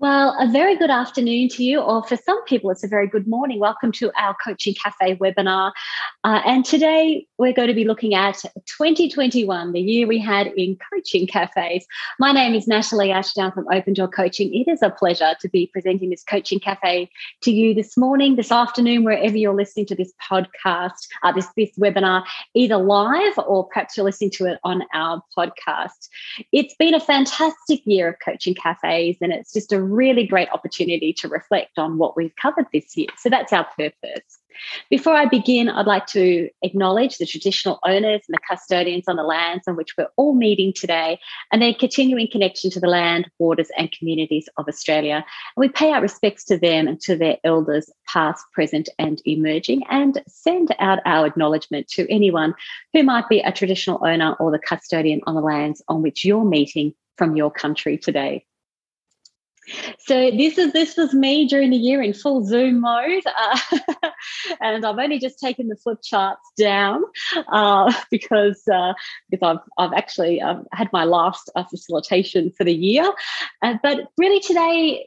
Well, a very good afternoon to you, or for some people, it's a very good morning. Welcome to our Coaching Cafe webinar. Uh, and today we're going to be looking at 2021, the year we had in coaching cafes. My name is Natalie Ashdown from Open Door Coaching. It is a pleasure to be presenting this coaching cafe to you this morning, this afternoon, wherever you're listening to this podcast, uh, this, this webinar, either live or perhaps you're listening to it on our podcast. It's been a fantastic year of coaching cafes, and it's just a really great opportunity to reflect on what we've covered this year. So that's our purpose. Before I begin, I'd like to acknowledge the traditional owners and the custodians on the lands on which we're all meeting today and their continuing connection to the land, waters, and communities of Australia. And we pay our respects to them and to their elders, past, present, and emerging, and send out our acknowledgement to anyone who might be a traditional owner or the custodian on the lands on which you're meeting from your country today. So this is this was me during the year in full Zoom mode, uh, and I've only just taken the flip charts down uh, because uh, because I've I've actually um, had my last uh, facilitation for the year, uh, but really today,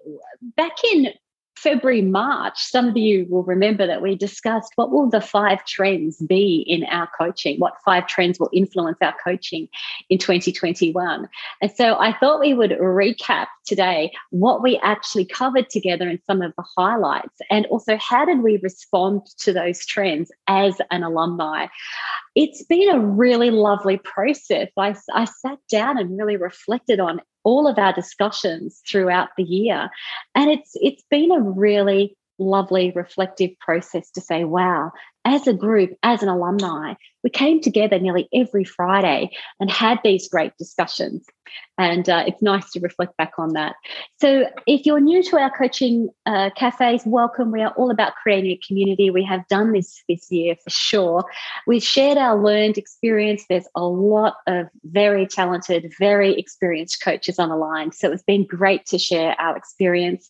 back in February, March, some of you will remember that we discussed what will the five trends be in our coaching, what five trends will influence our coaching in 2021. And so I thought we would recap today what we actually covered together in some of the highlights, and also how did we respond to those trends as an alumni. It's been a really lovely process. I, I sat down and really reflected on all of our discussions throughout the year. And it's it's been a really lovely reflective process to say, wow, as a group, as an alumni, we came together nearly every Friday and had these great discussions. And uh, it's nice to reflect back on that. So, if you're new to our coaching uh, cafes, welcome. We are all about creating a community. We have done this this year for sure. We've shared our learned experience. There's a lot of very talented, very experienced coaches on the line. So, it's been great to share our experience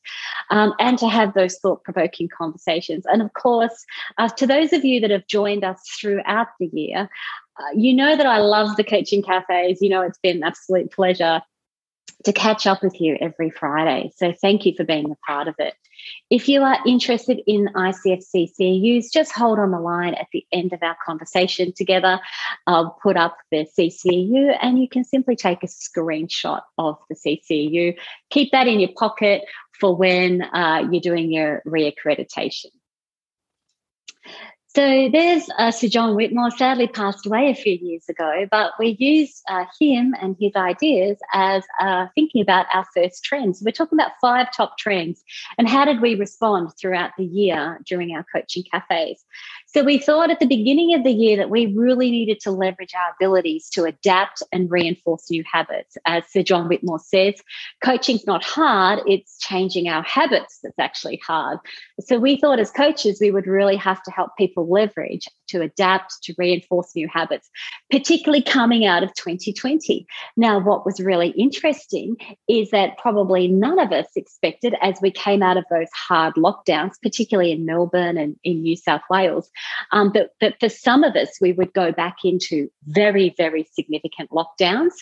um, and to have those thought provoking conversations. And of course, uh, to those of you that have joined us throughout the year, uh, you know that I love the coaching cafes. You know, it's been an absolute pleasure to catch up with you every Friday. So thank you for being a part of it. If you are interested in ICF CCEUs, just hold on the line at the end of our conversation together. I'll put up the CCU and you can simply take a screenshot of the CCU. Keep that in your pocket for when uh, you're doing your reaccreditation. So there's uh, Sir John Whitmore, sadly passed away a few years ago, but we use uh, him and his ideas as uh, thinking about our first trends. We're talking about five top trends and how did we respond throughout the year during our coaching cafes. So we thought at the beginning of the year that we really needed to leverage our abilities to adapt and reinforce new habits. As Sir John Whitmore says, coaching's not hard, it's changing our habits that's actually hard. So we thought as coaches, we would really have to help people leverage to adapt, to reinforce new habits, particularly coming out of 2020. Now, what was really interesting is that probably none of us expected as we came out of those hard lockdowns, particularly in Melbourne and in New South Wales, um, but, but for some of us, we would go back into very, very significant lockdowns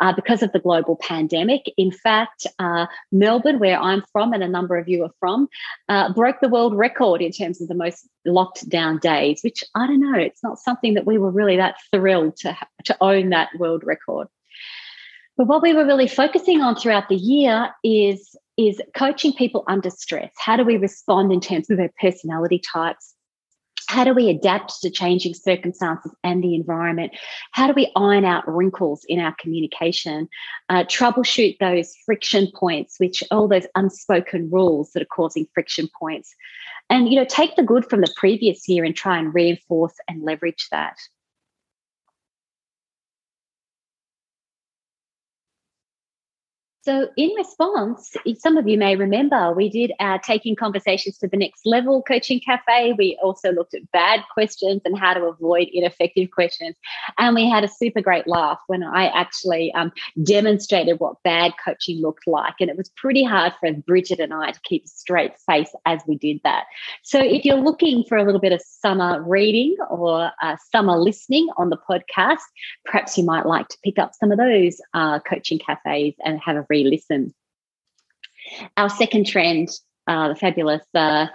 uh, because of the global pandemic. In fact, uh, Melbourne, where I'm from and a number of you are from, uh, broke the world record in terms of the most locked down days, which I don't know, it's not something that we were really that thrilled to, to own that world record. But what we were really focusing on throughout the year is, is coaching people under stress. How do we respond in terms of their personality types? How do we adapt to changing circumstances and the environment? How do we iron out wrinkles in our communication? Uh, troubleshoot those friction points, which all those unspoken rules that are causing friction points. And you know, take the good from the previous year and try and reinforce and leverage that. So, in response, some of you may remember we did our Taking Conversations to the Next Level coaching cafe. We also looked at bad questions and how to avoid ineffective questions. And we had a super great laugh when I actually um, demonstrated what bad coaching looked like. And it was pretty hard for Bridget and I to keep a straight face as we did that. So, if you're looking for a little bit of summer reading or uh, summer listening on the podcast, perhaps you might like to pick up some of those uh, coaching cafes and have a read re listen. Our second trend, uh, the fabulous uh,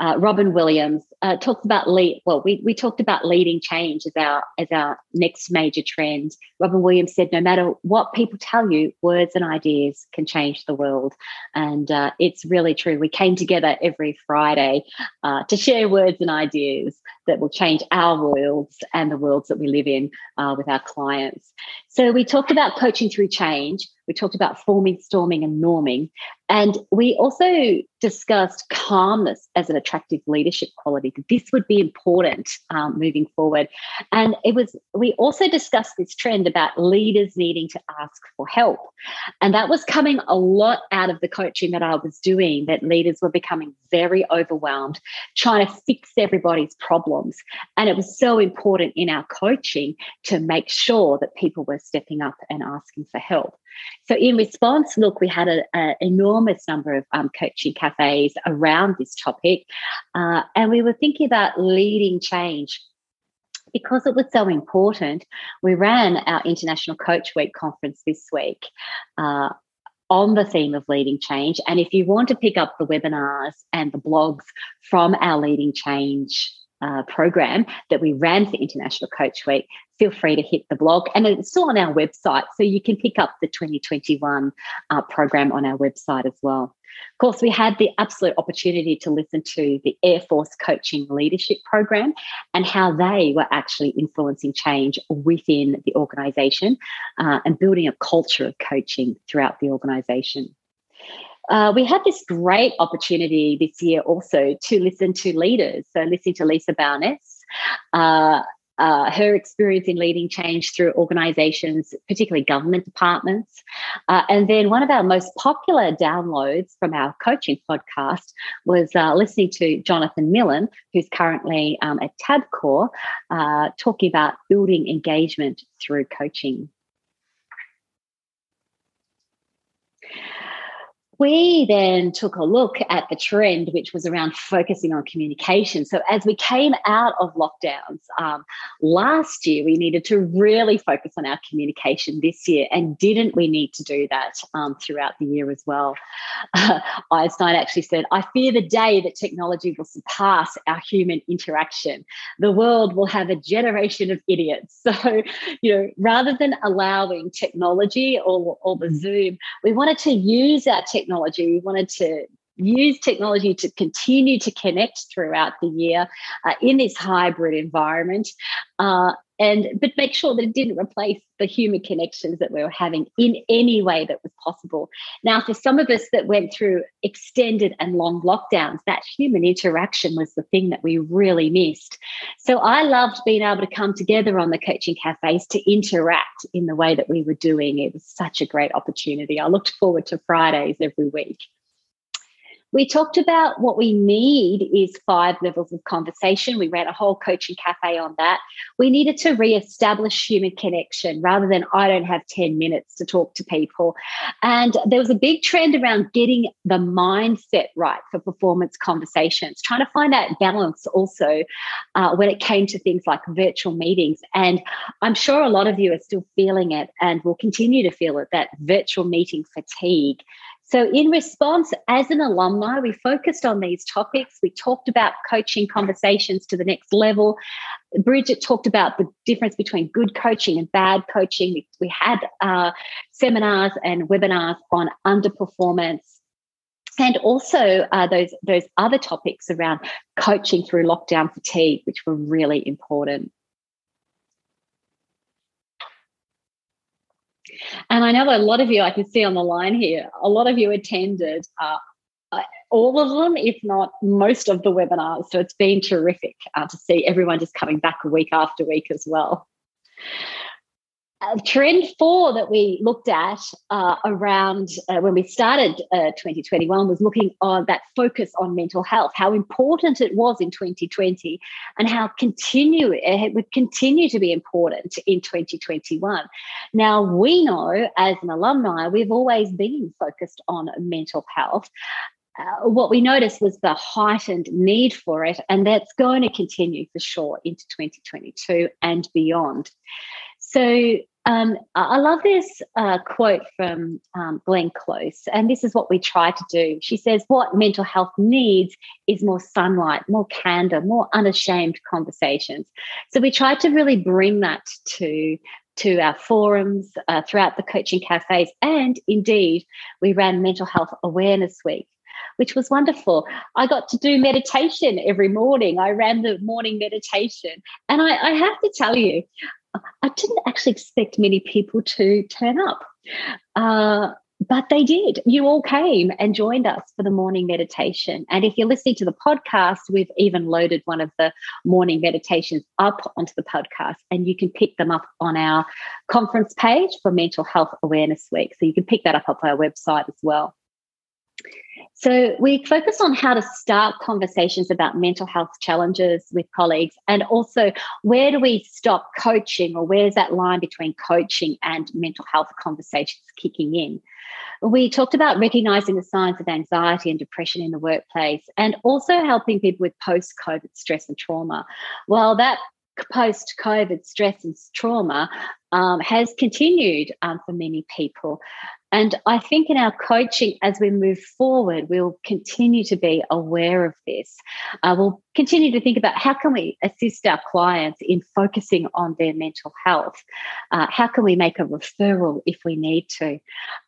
uh, Robin Williams uh, talks about lead. Well, we, we talked about leading change as our as our next major trend. Robin Williams said, "No matter what people tell you, words and ideas can change the world," and uh, it's really true. We came together every Friday uh, to share words and ideas that will change our worlds and the worlds that we live in with our clients. So we talked about coaching through change. We talked about forming, storming, and norming. And we also discussed calmness as an attractive leadership quality. This would be important um, moving forward. And it was, we also discussed this trend about leaders needing to ask for help. And that was coming a lot out of the coaching that I was doing, that leaders were becoming very overwhelmed, trying to fix everybody's problems. And it was so important in our coaching to make sure that people were stepping up and asking for help. So, in response, look, we had an enormous number of um, coaching cafes around this topic, uh, and we were thinking about leading change. Because it was so important, we ran our International Coach Week conference this week. Uh, on the theme of leading change. And if you want to pick up the webinars and the blogs from our leading change uh, program that we ran for International Coach Week, feel free to hit the blog. And it's still on our website, so you can pick up the 2021 uh, program on our website as well. Of course, we had the absolute opportunity to listen to the Air Force Coaching Leadership Program and how they were actually influencing change within the organisation uh, and building a culture of coaching throughout the organisation. Uh, we had this great opportunity this year also to listen to leaders. So, listening to Lisa Bowness, uh, uh, her experience in leading change through organizations, particularly government departments. Uh, and then one of our most popular downloads from our coaching podcast was uh, listening to Jonathan Millen, who's currently um, at Tabcorp, uh, talking about building engagement through coaching. We then took a look at the trend, which was around focusing on communication. So, as we came out of lockdowns um, last year, we needed to really focus on our communication this year. And didn't we need to do that um, throughout the year as well? Uh, Einstein actually said, I fear the day that technology will surpass our human interaction. The world will have a generation of idiots. So, you know, rather than allowing technology or, or the Zoom, we wanted to use our technology technology. We wanted to use technology to continue to connect throughout the year uh, in this hybrid environment uh, and but make sure that it didn't replace the human connections that we were having in any way that was possible. Now for some of us that went through extended and long lockdowns that human interaction was the thing that we really missed. So i loved being able to come together on the coaching cafes to interact in the way that we were doing. It was such a great opportunity. I looked forward to fridays every week we talked about what we need is five levels of conversation. We ran a whole coaching cafe on that. We needed to re-establish human connection rather than I don't have 10 minutes to talk to people. And there was a big trend around getting the mindset right for performance conversations, trying to find that balance also uh, when it came to things like virtual meetings. And I'm sure a lot of you are still feeling it and will continue to feel it, that virtual meeting fatigue so, in response, as an alumni, we focused on these topics. We talked about coaching conversations to the next level. Bridget talked about the difference between good coaching and bad coaching. We, we had uh, seminars and webinars on underperformance and also uh, those those other topics around coaching through lockdown fatigue, which were really important. And I know that a lot of you, I can see on the line here, a lot of you attended uh, uh, all of them, if not most of the webinars. So it's been terrific uh, to see everyone just coming back week after week as well. Uh, trend four that we looked at uh, around uh, when we started uh, 2021 was looking on that focus on mental health, how important it was in 2020, and how continue it would continue to be important in 2021. Now we know as an alumni, we've always been focused on mental health. Uh, what we noticed was the heightened need for it, and that's going to continue for sure into 2022 and beyond. So, Um, I love this uh, quote from um, Glenn Close, and this is what we try to do. She says, What mental health needs is more sunlight, more candor, more unashamed conversations. So we try to really bring that to to our forums uh, throughout the coaching cafes. And indeed, we ran Mental Health Awareness Week, which was wonderful. I got to do meditation every morning. I ran the morning meditation. And I, I have to tell you, I didn't actually expect many people to turn up. Uh, but they did. You all came and joined us for the morning meditation. And if you're listening to the podcast, we've even loaded one of the morning meditations up onto the podcast, and you can pick them up on our conference page for Mental Health Awareness Week. So you can pick that up off our website as well. So we focus on how to start conversations about mental health challenges with colleagues and also where do we stop coaching or where's that line between coaching and mental health conversations kicking in. We talked about recognizing the signs of anxiety and depression in the workplace and also helping people with post COVID stress and trauma. Well, that post COVID stress and trauma um, has continued um, for many people. And I think in our coaching, as we move forward, we'll continue to be aware of this. Uh, we'll continue to think about how can we assist our clients in focusing on their mental health. Uh, how can we make a referral if we need to?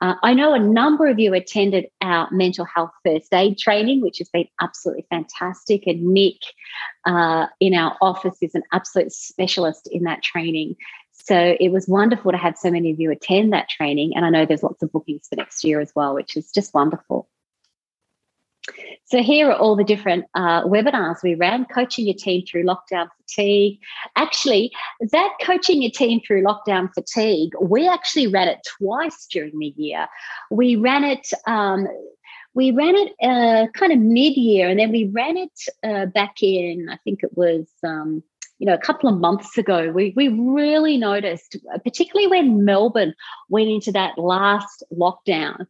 Uh, I know a number of you attended our mental health first aid training, which has been absolutely fantastic. And Nick uh, in our office is an absolute specialist in that training. So it was wonderful to have so many of you attend that training. And I know there's lots of bookings for next year as well, which is just wonderful. So here are all the different uh, webinars we ran, coaching your team through lockdown fatigue. Actually, that coaching your team through lockdown fatigue, we actually ran it twice during the year. We ran it. Um, we ran it uh, kind of mid-year, and then we ran it uh, back in. I think it was um, you know, a couple of months ago, we, we really noticed, particularly when Melbourne went into that last lockdown,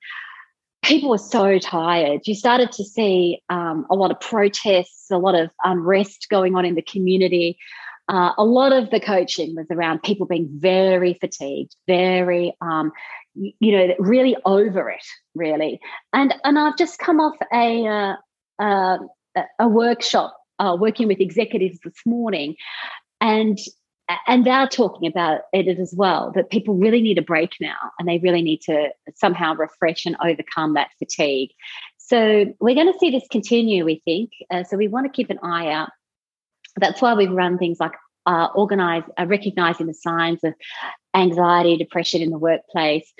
people were so tired. You started to see um, a lot of protests, a lot of unrest going on in the community. Uh, a lot of the coaching was around people being very fatigued, very, um, you know, really over it, really. And and I've just come off a uh, uh, a workshop uh, working with executives this morning, and and they're talking about it as well that people really need a break now and they really need to somehow refresh and overcome that fatigue. So we're going to see this continue we think uh, so we want to keep an eye out. That's why we've run things like uh, organize uh, recognizing the signs of anxiety depression in the workplace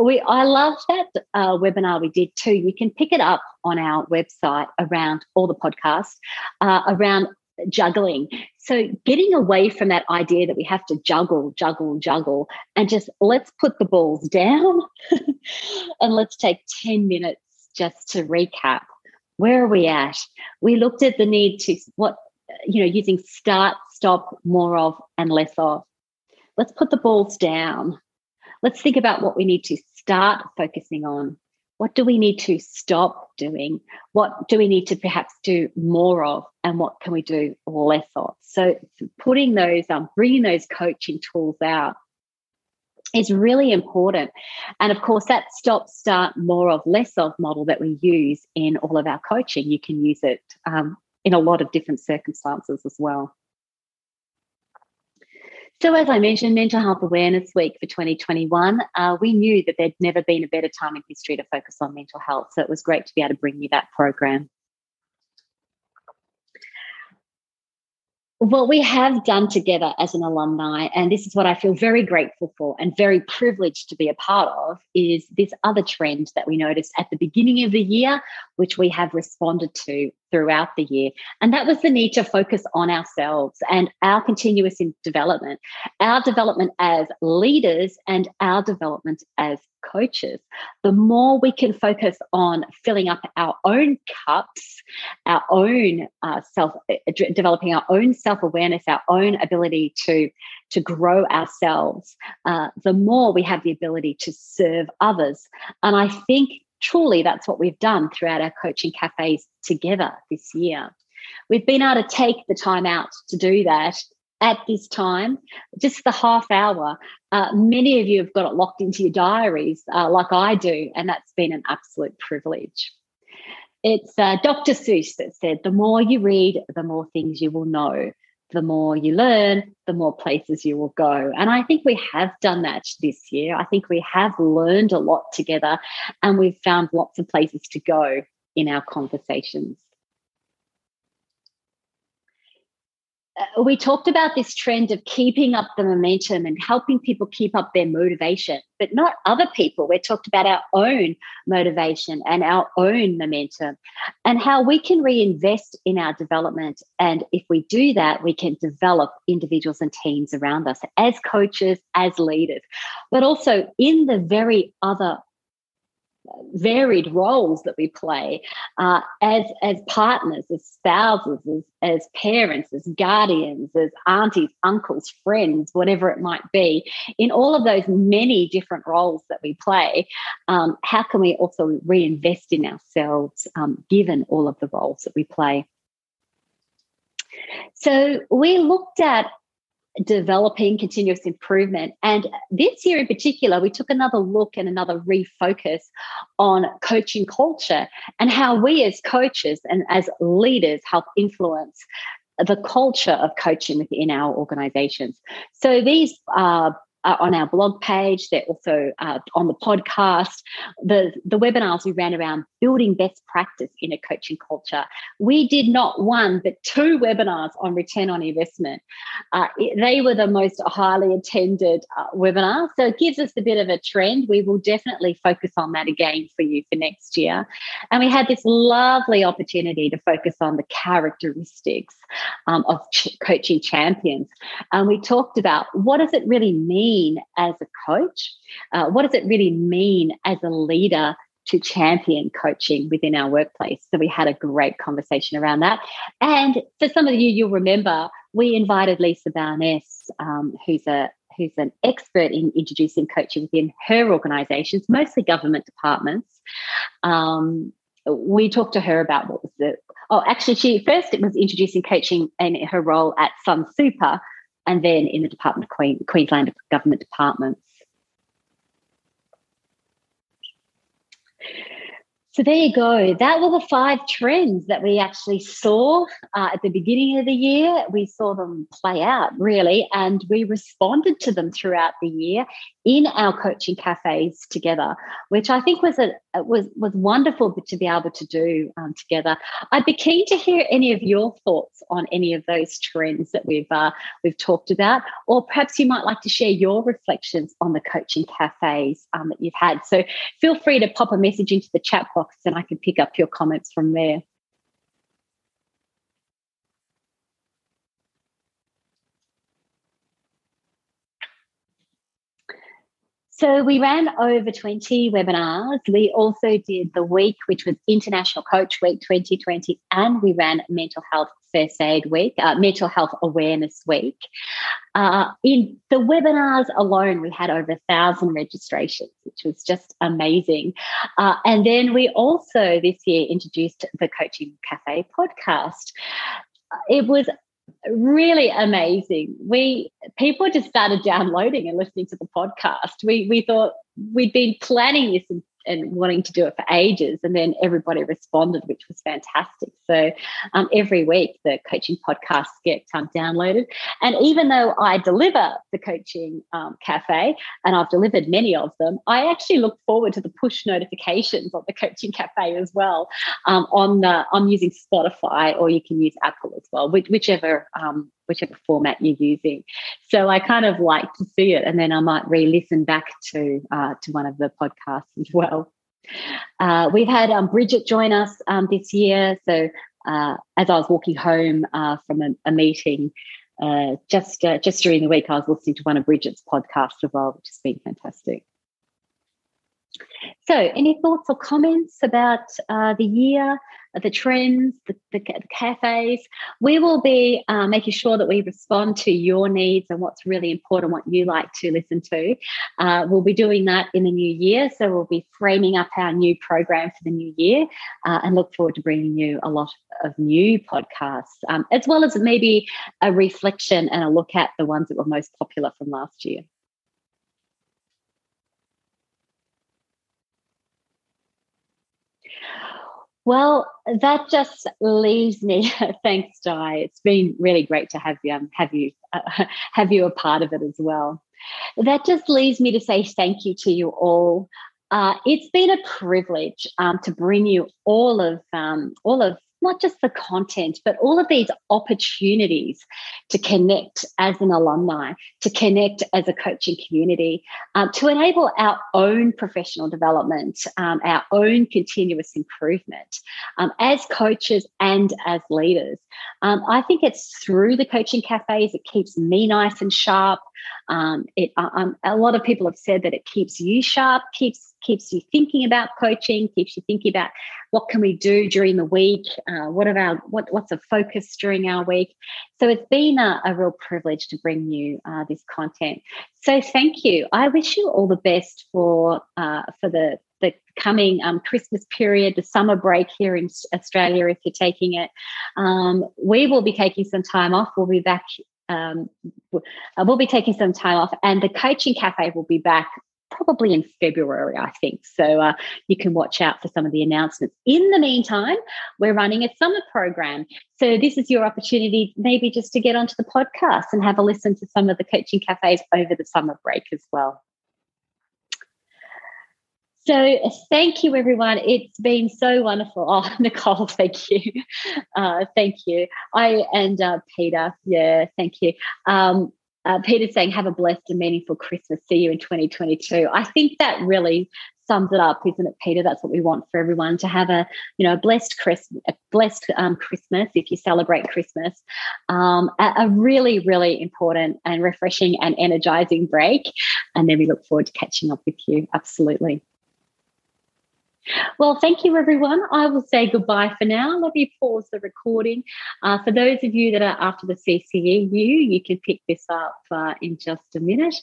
we i love that uh, webinar we did too. You can pick it up on our website around all the podcasts uh, around juggling. So getting away from that idea that we have to juggle juggle juggle and just let's put the balls down and let's take 10 minutes just to recap. Where are we at? We looked at the need to what you know using start stop more of and less of. Let's put the balls down let's think about what we need to start focusing on. What do we need to stop doing? What do we need to perhaps do more of and what can we do less of? So putting those um, bringing those coaching tools out is really important. And of course that stop start more of less of model that we use in all of our coaching. You can use it um, in a lot of different circumstances as well. So, as I mentioned, Mental Health Awareness Week for 2021, uh, we knew that there'd never been a better time in history to focus on mental health. So, it was great to be able to bring you that program. What we have done together as an alumni, and this is what I feel very grateful for and very privileged to be a part of, is this other trend that we noticed at the beginning of the year, which we have responded to throughout the year. And that was the need to focus on ourselves and our continuous development, our development as leaders and our development as coaches. The more we can focus on filling up our own cups, our own uh, self, uh, developing our own self awareness, our own ability to, to grow ourselves, uh, the more we have the ability to serve others. And I think truly that's what we've done throughout our coaching cafes together this year. We've been able to take the time out to do that at this time, just the half hour. Uh, many of you have got it locked into your diaries, uh, like I do, and that's been an absolute privilege. It's uh, Dr. Seuss that said, The more you read, the more things you will know. The more you learn, the more places you will go. And I think we have done that this year. I think we have learned a lot together and we've found lots of places to go in our conversations. Uh, we talked about this trend of keeping up the momentum and helping people keep up their motivation, but not other people. We talked about our own motivation and our own momentum and how we can reinvest in our development. And if we do that, we can develop individuals and teams around us as coaches, as leaders, but also in the very other varied roles that we play uh, as as partners, as spouses, as, as parents, as guardians, as aunties, uncles, friends, whatever it might be. In all of those many different roles that we play, um, how can we also reinvest in ourselves um, given all of the roles that we play? So we looked at developing continuous improvement. And this year in particular, we took another look and another refocus on coaching culture and how we as coaches and as leaders help influence the culture of coaching within our organizations. So these uh, uh, on our blog page. They're also uh, on the podcast. The, the webinars we ran around building best practice in a coaching culture. We did not one, but two webinars on return on investment. Uh, it, they were the most highly attended uh, webinars. So it gives us a bit of a trend. We will definitely focus on that again for you for next year. And we had this lovely opportunity to focus on the characteristics um, of ch- coaching champions. And we talked about what does it really mean mean as a coach? Uh, what does it really mean as a leader to champion coaching within our workplace? So we had a great conversation around that. And for some of you, you'll remember we invited Lisa Barness, um, who's a who's an expert in introducing coaching within her organizations, mostly government departments. Um, we talked to her about what was the oh actually she first it was introducing coaching in her role at Sun Super and then in the Department of Queen, Queensland government departments. So there you go. That were the five trends that we actually saw uh, at the beginning of the year. We saw them play out really, and we responded to them throughout the year in our coaching cafes together, which I think was a was was wonderful to be able to do um, together. I'd be keen to hear any of your thoughts on any of those trends that we've uh, we've talked about, or perhaps you might like to share your reflections on the coaching cafes um, that you've had. So feel free to pop a message into the chat box, and I can pick up your comments from there. So we ran over 20 webinars. We also did the week, which was International Coach Week 2020, and we ran Mental Health First Aid Week, uh, Mental Health Awareness Week. Uh, in the webinars alone, we had over a thousand registrations, which was just amazing. Uh, and then we also this year introduced the Coaching Cafe podcast. It was really amazing. We people just started downloading and listening to the podcast. We we thought we'd been planning this and and wanting to do it for ages. And then everybody responded, which was fantastic. So um, every week the coaching podcasts get um, downloaded. And even though I deliver the coaching um, cafe, and I've delivered many of them, I actually look forward to the push notifications of the coaching cafe as well. Um, on the, I'm using Spotify, or you can use Apple as well, whichever um, whichever format you're using. So I kind of like to see it, and then I might re-listen back to uh, to one of the podcasts as well. Uh, we've had um, Bridget join us um, this year. So uh, as I was walking home uh, from a, a meeting. Uh, just uh, just during the week, I was listening to one of Bridget's podcasts as well, which has been fantastic. So, any thoughts or comments about the year? the trends, the, the, the cafes. We will be uh, making sure that we respond to your needs and what's really important, what you like to listen to. Uh, we'll be doing that in the new year. So we'll be framing up our new program for the new year uh, and look forward to bringing you a lot of new podcasts, um, as well as maybe a reflection and a look at the ones that were most popular from last year. Well, that just leaves me. Thanks, Di. It's been really great to have you um, have you uh, have you a part of it as well. That just leaves me to say thank you to you all. Uh, it's been a privilege um, to bring you all of um, all of not just the content, but all of these opportunities to connect as an alumni, to connect as a coaching community, um, to enable our own professional development, um, our own continuous improvement um, as coaches and as leaders. Um, I think it's through the coaching cafes, it keeps me nice and sharp. Um, it, uh, um, a lot of people have said that it keeps you sharp, keeps keeps you thinking about coaching, keeps you thinking about what can we do during the week, uh, what are our what what's a focus during our week. So it's been a, a real privilege to bring you uh, this content. So thank you. I wish you all the best for uh, for the the coming um, Christmas period, the summer break here in Australia, if you're taking it. Um, we will be taking some time off. We'll be back um, we'll be taking some time off, and the coaching cafe will be back probably in February, I think. So uh, you can watch out for some of the announcements. In the meantime, we're running a summer program. So this is your opportunity, maybe just to get onto the podcast and have a listen to some of the coaching cafes over the summer break as well. So thank you, everyone. It's been so wonderful. Oh, Nicole, thank you. Uh, thank you. I and uh, Peter, yeah, thank you. Um, uh, Peter's saying, have a blessed and meaningful Christmas. See you in 2022. I think that really sums it up, isn't it, Peter? That's what we want for everyone to have a, you know, a blessed Christmas, a blessed um, Christmas if you celebrate Christmas, um, a, a, really, really important and refreshing and energizing break. And then we look forward to catching up with you. Absolutely. Well, thank you, everyone. I will say goodbye for now. Let me pause the recording. Uh, for those of you that are after the CCEU, you can pick this up uh, in just a minute.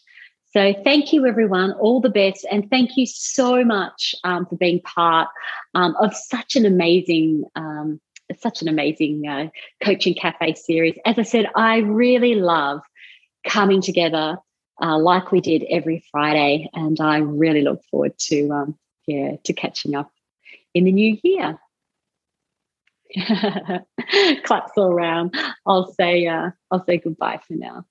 So, thank you, everyone. All the best. And thank you so much um, for being part um, of such an amazing. Um, such an amazing uh, coaching cafe series. As I said, I really love coming together uh, like we did every Friday, and I really look forward to um, yeah, to catching up in the new year. Claps all around. I'll say uh, I'll say goodbye for now.